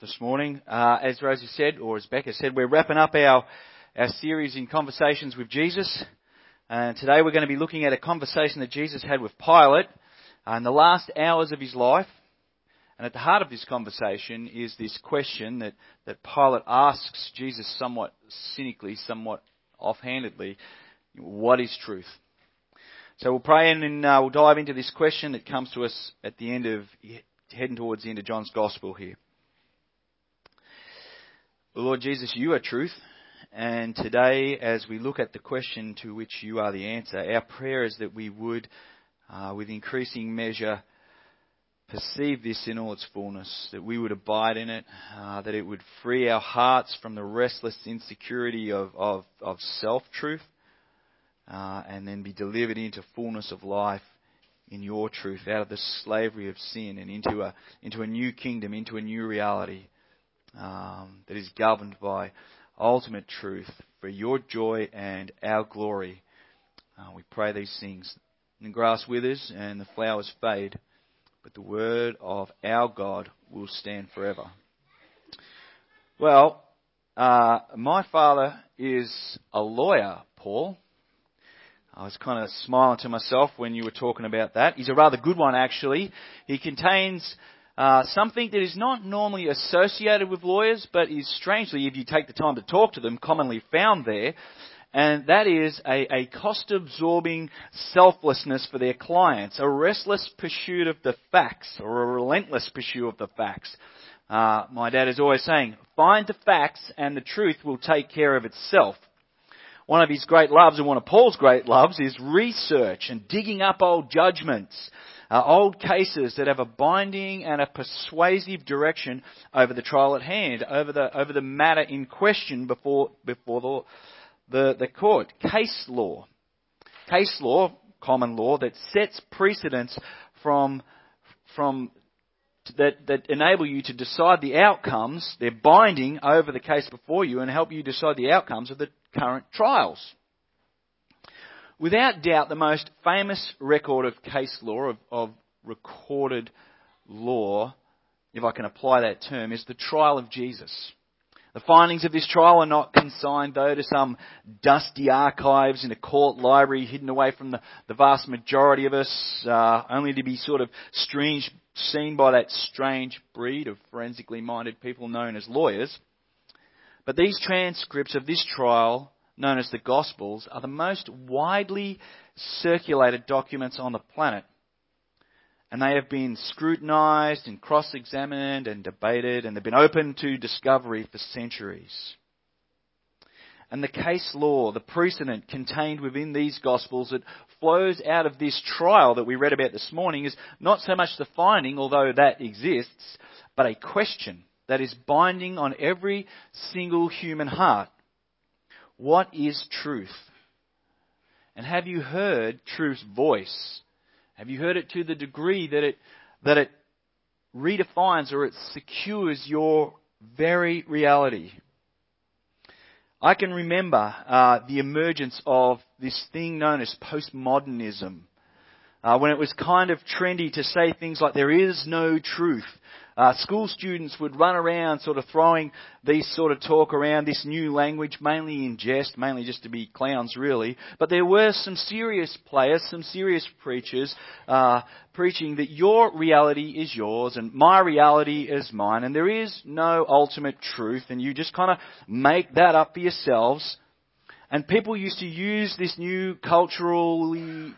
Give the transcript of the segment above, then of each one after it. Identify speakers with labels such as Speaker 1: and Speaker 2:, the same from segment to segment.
Speaker 1: this morning. Uh, as Rosie said, or as Becca said, we're wrapping up our, our series in conversations with Jesus. And today we're going to be looking at a conversation that Jesus had with Pilate uh, in the last hours of his life. And at the heart of this conversation is this question that, that Pilate asks Jesus somewhat cynically, somewhat offhandedly, what is truth? So we'll pray and then uh, we'll dive into this question that comes to us at the end of, heading towards the end of John's Gospel here. Lord Jesus, you are truth. And today, as we look at the question to which you are the answer, our prayer is that we would, uh, with increasing measure, perceive this in all its fullness, that we would abide in it, uh, that it would free our hearts from the restless insecurity of, of, of self truth, uh, and then be delivered into fullness of life in your truth, out of the slavery of sin and into a, into a new kingdom, into a new reality um, that is governed by ultimate truth for your joy and our glory. Uh, we pray these things. The grass withers and the flowers fade, but the word of our God will stand forever. Well, uh, my father is a lawyer, Paul. I was kind of smiling to myself when you were talking about that. He's a rather good one, actually. He contains uh, something that is not normally associated with lawyers, but is strangely, if you take the time to talk to them, commonly found there. And that is a, a cost absorbing selflessness for their clients, a restless pursuit of the facts, or a relentless pursuit of the facts. Uh, my dad is always saying, find the facts and the truth will take care of itself. One of his great loves, and one of Paul's great loves, is research and digging up old judgments uh, old cases that have a binding and a persuasive direction over the trial at hand, over the, over the matter in question before, before the, the, the court. Case law. Case law, common law, that sets precedents from, from that, that enable you to decide the outcomes. They're binding over the case before you and help you decide the outcomes of the current trials without doubt, the most famous record of case law, of, of recorded law, if I can apply that term, is the trial of Jesus. The findings of this trial are not consigned, though, to some dusty archives in a court library hidden away from the, the vast majority of us, uh, only to be sort of strange, seen by that strange breed of forensically minded people known as lawyers. But these transcripts of this trial known as the Gospels, are the most widely circulated documents on the planet. And they have been scrutinized and cross examined and debated, and they've been open to discovery for centuries. And the case law, the precedent contained within these Gospels that flows out of this trial that we read about this morning is not so much the finding, although that exists, but a question that is binding on every single human heart. What is truth? And have you heard truth's voice? Have you heard it to the degree that it, that it redefines or it secures your very reality? I can remember uh, the emergence of this thing known as postmodernism. Uh, when it was kind of trendy to say things like there is no truth uh, school students would run around sort of throwing these sort of talk around this new language, mainly in jest, mainly just to be clowns really. But there were some serious players, some serious preachers, uh, preaching that your reality is yours and my reality is mine and there is no ultimate truth and you just kind of make that up for yourselves. And people used to use this new culturally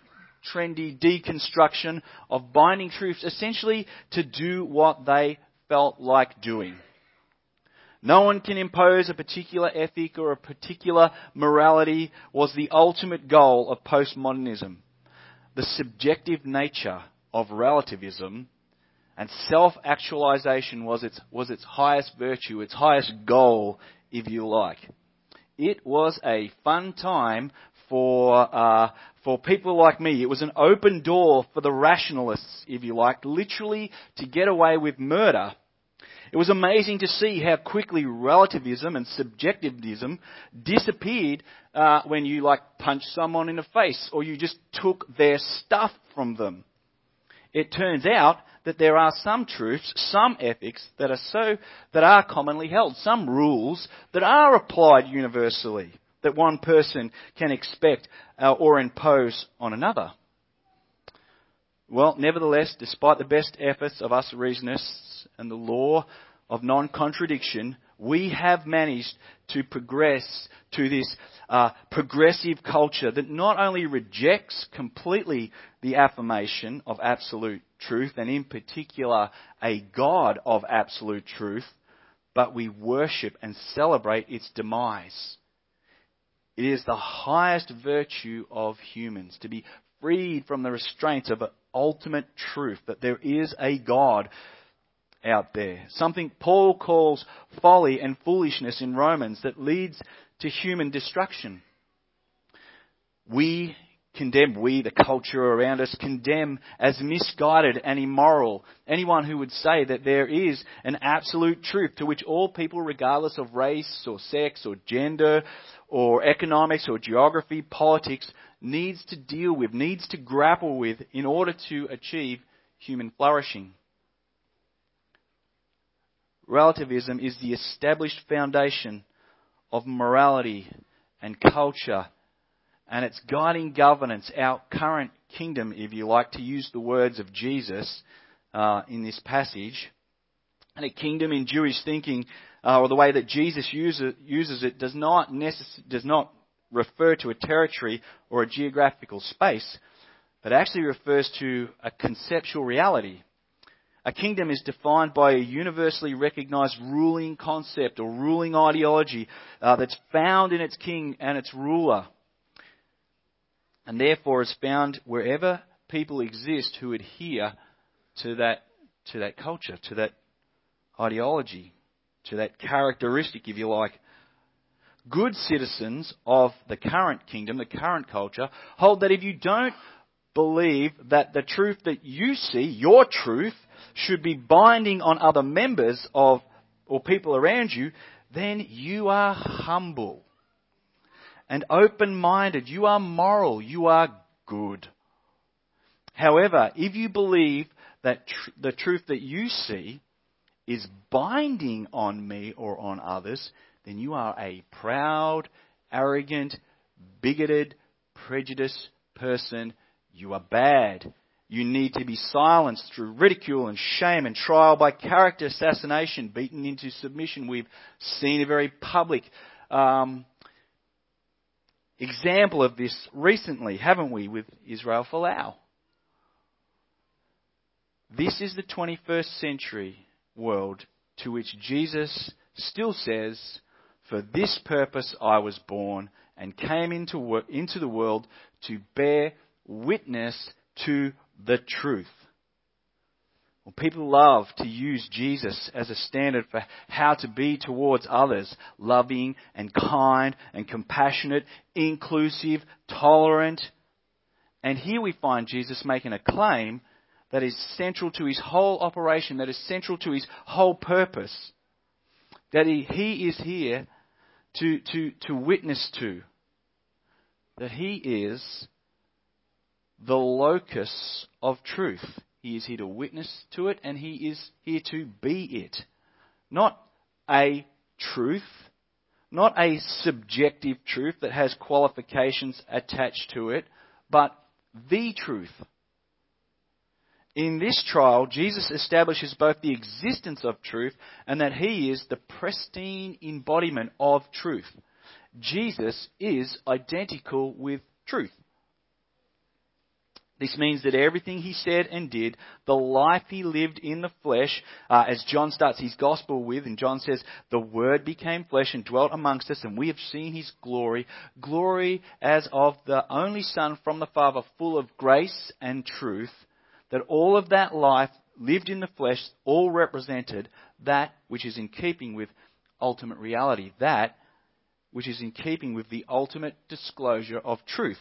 Speaker 1: trendy deconstruction of binding truths essentially to do what they felt like doing. No one can impose a particular ethic or a particular morality was the ultimate goal of postmodernism. The subjective nature of relativism and self-actualization was its, was its highest virtue, its highest goal, if you like. It was a fun time for, uh, for people like me. It was an open door for the rationalists, if you like, literally to get away with murder. It was amazing to see how quickly relativism and subjectivism disappeared uh, when you like punched someone in the face or you just took their stuff from them. It turns out that there are some truths, some ethics that are so, that are commonly held, some rules that are applied universally that one person can expect uh, or impose on another. Well, nevertheless, despite the best efforts of us reasonists and the law of non-contradiction, we have managed to progress to this uh, progressive culture that not only rejects completely the affirmation of absolute truth, and in particular a God of absolute truth, but we worship and celebrate its demise. It is the highest virtue of humans to be freed from the restraints of ultimate truth, that there is a God out there. Something Paul calls folly and foolishness in Romans that leads to human destruction. We condemn, we, the culture around us, condemn as misguided and immoral anyone who would say that there is an absolute truth to which all people, regardless of race or sex or gender or economics or geography, politics, needs to deal with, needs to grapple with in order to achieve human flourishing. Relativism is the established foundation of morality and culture and its guiding governance, our current kingdom, if you like to use the words of Jesus uh, in this passage. And a kingdom in Jewish thinking, uh, or the way that Jesus uses, uses it, does not, necess- does not refer to a territory or a geographical space, but actually refers to a conceptual reality. A kingdom is defined by a universally recognized ruling concept or ruling ideology uh, that's found in its king and its ruler. And therefore is found wherever people exist who adhere to that, to that culture, to that ideology, to that characteristic, if you like. Good citizens of the current kingdom, the current culture, hold that if you don't believe that the truth that you see, your truth, should be binding on other members of or people around you, then you are humble and open minded. You are moral. You are good. However, if you believe that tr- the truth that you see is binding on me or on others, then you are a proud, arrogant, bigoted, prejudiced person. You are bad. You need to be silenced through ridicule and shame and trial by character assassination, beaten into submission. We've seen a very public um, example of this recently, haven't we, with Israel Folau? This is the 21st century world to which Jesus still says, For this purpose I was born and came into, into the world to bear witness to the truth. Well, people love to use Jesus as a standard for how to be towards others loving and kind and compassionate, inclusive, tolerant. And here we find Jesus making a claim that is central to his whole operation, that is central to his whole purpose, that he, he is here to, to, to witness to, that he is the locus of truth. He is here to witness to it and he is here to be it. Not a truth, not a subjective truth that has qualifications attached to it, but the truth. In this trial, Jesus establishes both the existence of truth and that he is the pristine embodiment of truth. Jesus is identical with truth. This means that everything he said and did, the life he lived in the flesh, uh, as John starts his gospel with, and John says, the Word became flesh and dwelt amongst us, and we have seen his glory, glory as of the only Son from the Father, full of grace and truth, that all of that life lived in the flesh all represented that which is in keeping with ultimate reality, that which is in keeping with the ultimate disclosure of truth.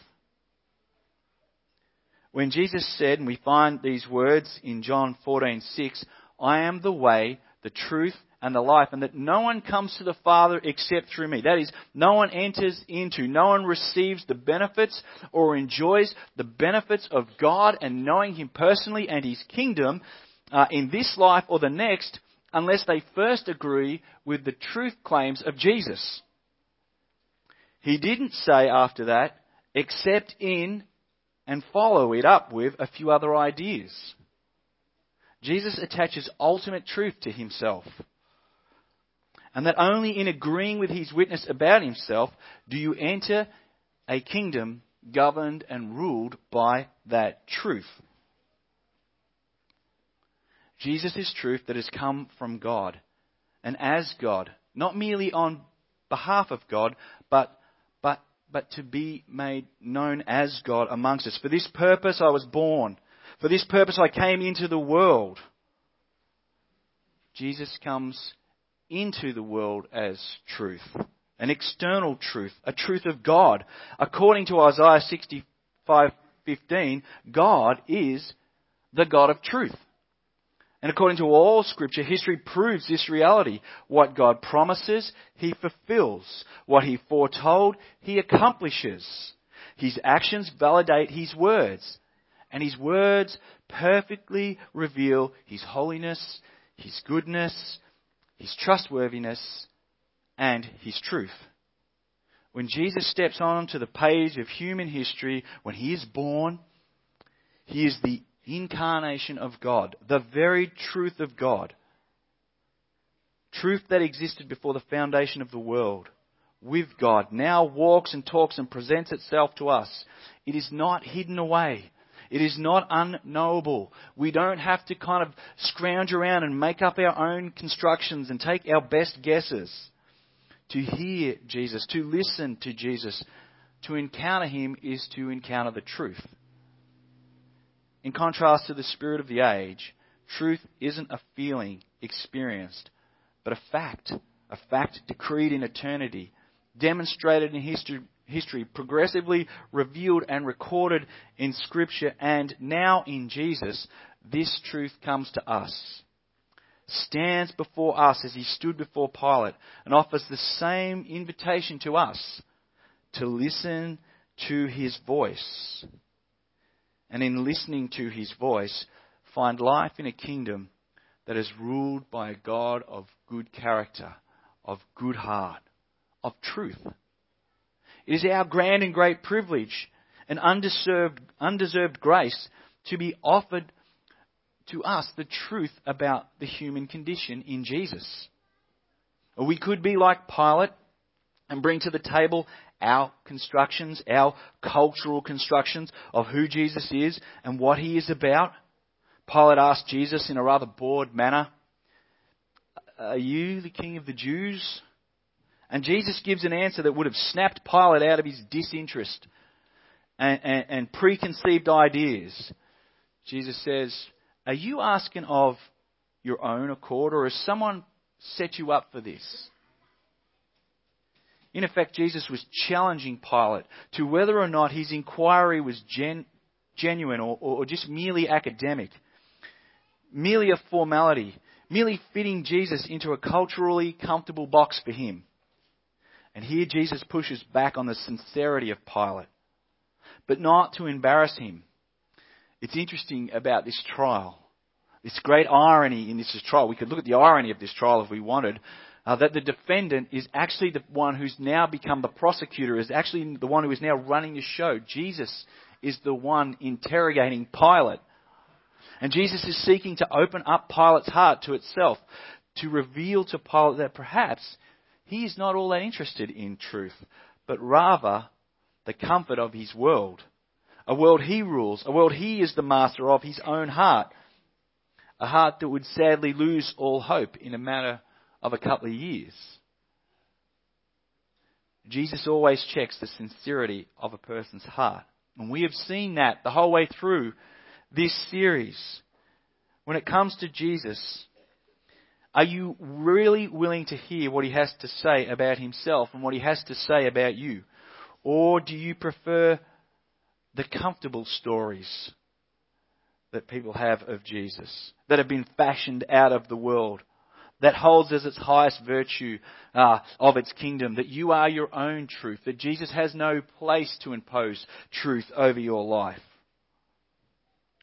Speaker 1: When Jesus said, and we find these words in John 14:6, I am the way, the truth, and the life, and that no one comes to the Father except through me. That is, no one enters into, no one receives the benefits or enjoys the benefits of God and knowing Him personally and His kingdom uh, in this life or the next unless they first agree with the truth claims of Jesus. He didn't say after that, accept in and follow it up with a few other ideas. Jesus attaches ultimate truth to himself. And that only in agreeing with his witness about himself do you enter a kingdom governed and ruled by that truth. Jesus is truth that has come from God and as God, not merely on behalf of God, but, but, but to be made known as God amongst us. For this purpose I was born. For this purpose I came into the world. Jesus comes into the world as truth, an external truth, a truth of God. According to Isaiah 65:15, God is the God of truth. And according to all scripture, history proves this reality. What God promises, He fulfills. What He foretold, He accomplishes. His actions validate His words. And His words perfectly reveal His holiness, His goodness, His trustworthiness, and His truth. When Jesus steps onto the page of human history, when He is born, He is the incarnation of God, the very truth of God. Truth that existed before the foundation of the world with God now walks and talks and presents itself to us. It is not hidden away. It is not unknowable. We don't have to kind of scrounge around and make up our own constructions and take our best guesses. To hear Jesus, to listen to Jesus, to encounter Him is to encounter the truth. In contrast to the spirit of the age, truth isn't a feeling experienced, but a fact. A fact decreed in eternity, demonstrated in history, history, progressively revealed and recorded in Scripture, and now in Jesus, this truth comes to us. Stands before us as he stood before Pilate and offers the same invitation to us to listen to his voice and in listening to his voice, find life in a kingdom that is ruled by a God of good character, of good heart, of truth. It is our grand and great privilege and undeserved, undeserved grace to be offered to us the truth about the human condition in Jesus. Or we could be like Pilate and bring to the table our constructions, our cultural constructions of who Jesus is and what he is about. Pilate asked Jesus in a rather bored manner, Are you the king of the Jews? And Jesus gives an answer that would have snapped Pilate out of his disinterest and, and, and preconceived ideas. Jesus says, Are you asking of your own accord, or has someone set you up for this? In effect, Jesus was challenging Pilate to whether or not his inquiry was gen, genuine or, or just merely academic, merely a formality, merely fitting Jesus into a culturally comfortable box for him. And here Jesus pushes back on the sincerity of Pilate, but not to embarrass him. It's interesting about this trial. This great irony in this trial. We could look at the irony of this trial if we wanted uh, that the defendant is actually the one who's now become the prosecutor, is actually the one who is now running the show. Jesus is the one interrogating Pilate. And Jesus is seeking to open up Pilate's heart to itself, to reveal to Pilate that perhaps he is not all that interested in truth, but rather the comfort of his world. A world he rules, a world he is the master of his own heart. A heart that would sadly lose all hope in a matter of a couple of years. Jesus always checks the sincerity of a person's heart. And we have seen that the whole way through this series. When it comes to Jesus, are you really willing to hear what he has to say about himself and what he has to say about you? Or do you prefer the comfortable stories that people have of Jesus, that have been fashioned out of the world, that holds as its highest virtue uh, of its kingdom, that you are your own truth, that Jesus has no place to impose truth over your life.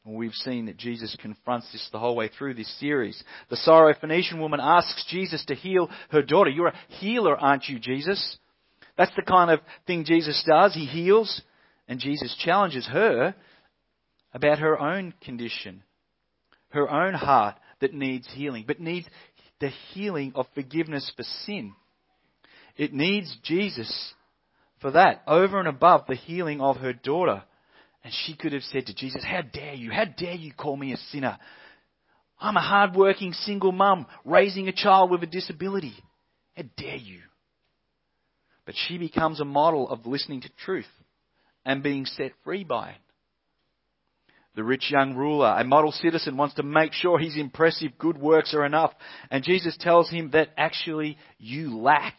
Speaker 1: We've seen that Jesus confronts this the whole way through this series. The Syrophoenician woman asks Jesus to heal her daughter. You're a healer, aren't you, Jesus? That's the kind of thing Jesus does. He heals, and Jesus challenges her about her own condition, her own heart that needs healing, but needs the healing of forgiveness for sin. It needs Jesus for that, over and above the healing of her daughter. And she could have said to Jesus, How dare you? How dare you call me a sinner? I'm a hard-working single mum raising a child with a disability. How dare you? But she becomes a model of listening to truth and being set free by it. The rich young ruler, a model citizen, wants to make sure his impressive good works are enough. And Jesus tells him that actually you lack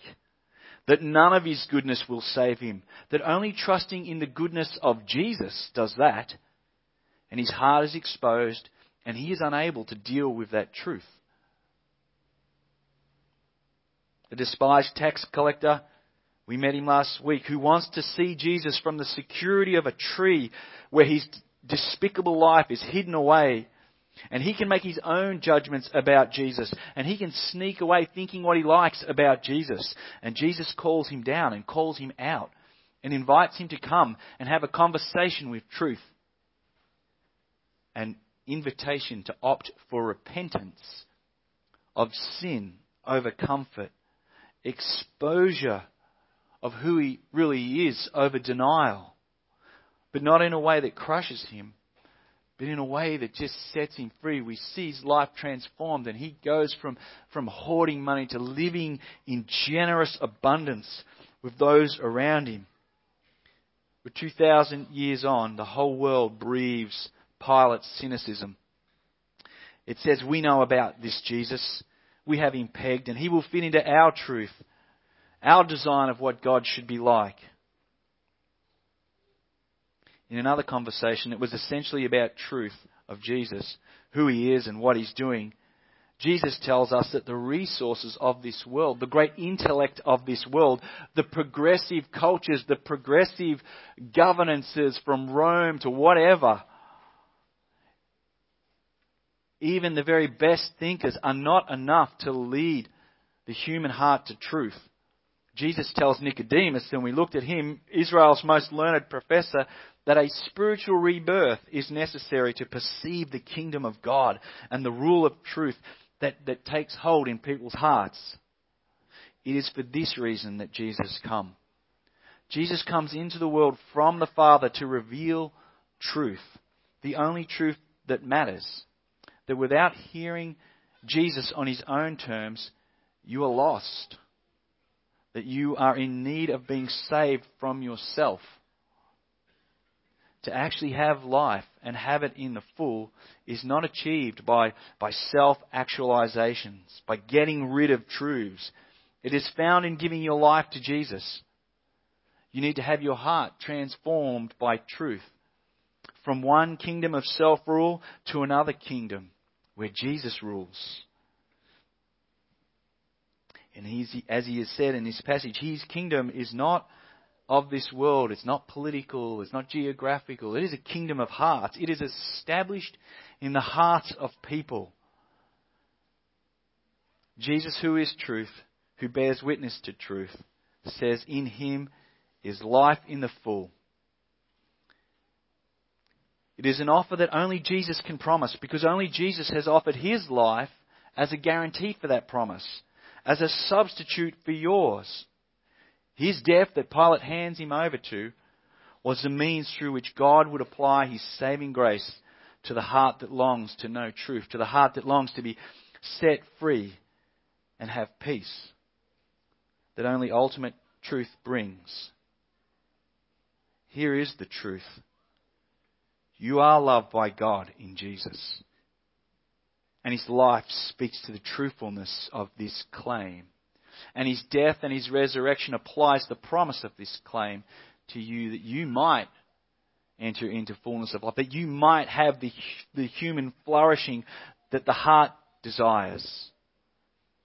Speaker 1: that none of his goodness will save him, that only trusting in the goodness of Jesus does that, and his heart is exposed, and he is unable to deal with that truth. The despised tax collector, we met him last week, who wants to see Jesus from the security of a tree where his despicable life is hidden away and he can make his own judgments about Jesus. And he can sneak away thinking what he likes about Jesus. And Jesus calls him down and calls him out and invites him to come and have a conversation with truth. An invitation to opt for repentance of sin over comfort, exposure of who he really is over denial, but not in a way that crushes him but in a way that just sets him free. We see his life transformed, and he goes from, from hoarding money to living in generous abundance with those around him. We're 2,000 years on, the whole world breathes Pilate's cynicism. It says, We know about this Jesus. We have him pegged, and he will fit into our truth, our design of what God should be like in another conversation, it was essentially about truth of Jesus, who he is and what he's doing. Jesus tells us that the resources of this world, the great intellect of this world, the progressive cultures, the progressive governances from Rome to whatever, even the very best thinkers are not enough to lead the human heart to truth. Jesus tells Nicodemus, and we looked at him, Israel's most learned professor, that a spiritual rebirth is necessary to perceive the kingdom of God and the rule of truth that, that takes hold in people's hearts. It is for this reason that Jesus come. Jesus comes into the world from the Father to reveal truth, the only truth that matters. That without hearing Jesus on his own terms, you are lost. That you are in need of being saved from yourself to actually have life and have it in the full is not achieved by, by self actualizations, by getting rid of truths. It is found in giving your life to Jesus. You need to have your heart transformed by truth. From one kingdom of self rule to another kingdom where Jesus rules. And he's, as he has said in this passage, his kingdom is not of this world. It's not political, it's not geographical. It is a kingdom of hearts. It is established in the hearts of people. Jesus, who is truth, who bears witness to truth, says, In him is life in the full. It is an offer that only Jesus can promise because only Jesus has offered his life as a guarantee for that promise, as a substitute for yours. His death that Pilate hands him over to was the means through which God would apply his saving grace to the heart that longs to know truth, to the heart that longs to be set free and have peace that only ultimate truth brings. Here is the truth. You are loved by God in Jesus. And his life speaks to the truthfulness of this claim and his death and his resurrection applies the promise of this claim to you that you might enter into fullness of life, that you might have the, the human flourishing that the heart desires.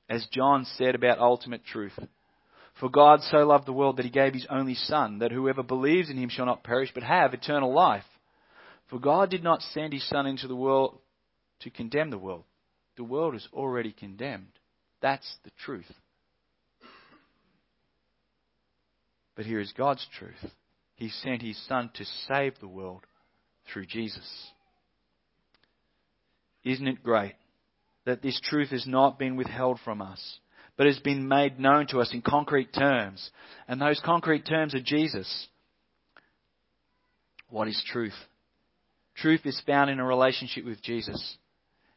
Speaker 1: As John said about ultimate truth. For God so loved the world that he gave his only Son, that whoever believes in him shall not perish but have eternal life. For God did not send his Son into the world to condemn the world. The world is already condemned. That's the truth. But here is God's truth. He sent his Son to save the world through Jesus. Isn't it great that this truth has not been withheld from us, but has been made known to us in concrete terms? And those concrete terms are Jesus. What is truth? Truth is found in a relationship with Jesus.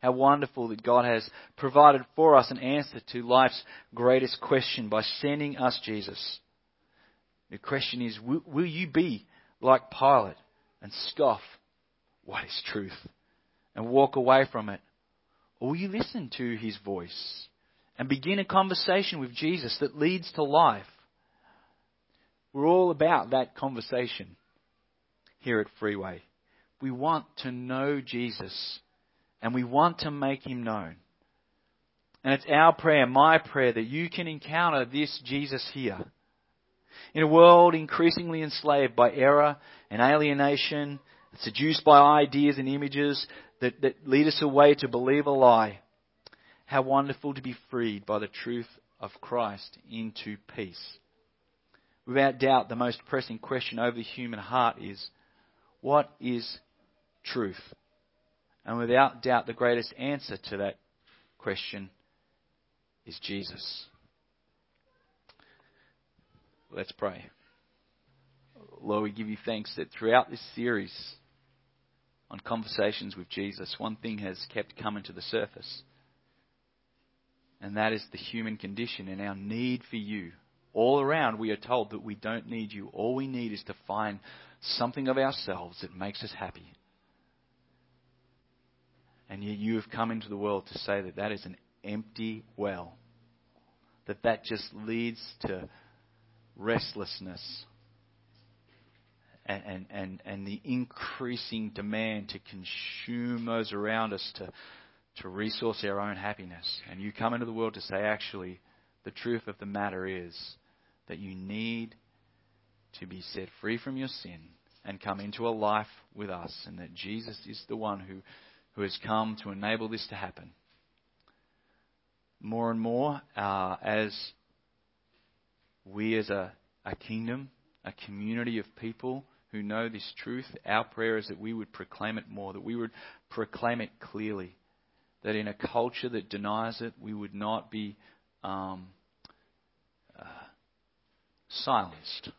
Speaker 1: How wonderful that God has provided for us an answer to life's greatest question by sending us Jesus. The question is, will, will you be like Pilate and scoff, what is truth, and walk away from it? Or will you listen to his voice and begin a conversation with Jesus that leads to life? We're all about that conversation here at Freeway. We want to know Jesus and we want to make him known. And it's our prayer, my prayer, that you can encounter this Jesus here. In a world increasingly enslaved by error and alienation, seduced by ideas and images that, that lead us away to believe a lie, how wonderful to be freed by the truth of Christ into peace. Without doubt, the most pressing question over the human heart is what is truth? And without doubt, the greatest answer to that question is Jesus. Let's pray. Lord, we give you thanks that throughout this series on conversations with Jesus, one thing has kept coming to the surface. And that is the human condition and our need for you. All around, we are told that we don't need you. All we need is to find something of ourselves that makes us happy. And yet you have come into the world to say that that is an empty well. That that just leads to restlessness and, and, and, and the increasing demand to consume those around us to, to resource our own happiness. And you come into the world to say, actually, the truth of the matter is that you need to be set free from your sin and come into a life with us, and that Jesus is the one who who has come to enable this to happen. More and more, uh, as we as a, a kingdom, a community of people who know this truth, our prayer is that we would proclaim it more, that we would proclaim it clearly, that in a culture that denies it, we would not be um, uh, silenced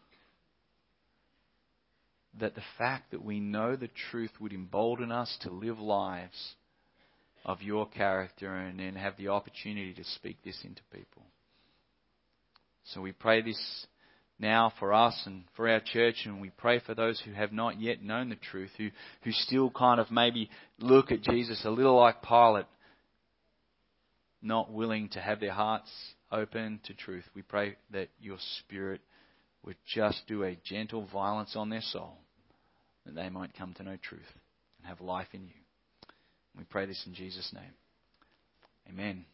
Speaker 1: that the fact that we know the truth would embolden us to live lives of your character and then have the opportunity to speak this into people. So we pray this now for us and for our church, and we pray for those who have not yet known the truth, who, who still kind of maybe look at Jesus a little like Pilate, not willing to have their hearts open to truth. We pray that your Spirit would just do a gentle violence on their soul, that they might come to know truth and have life in you. We pray this in Jesus' name. Amen.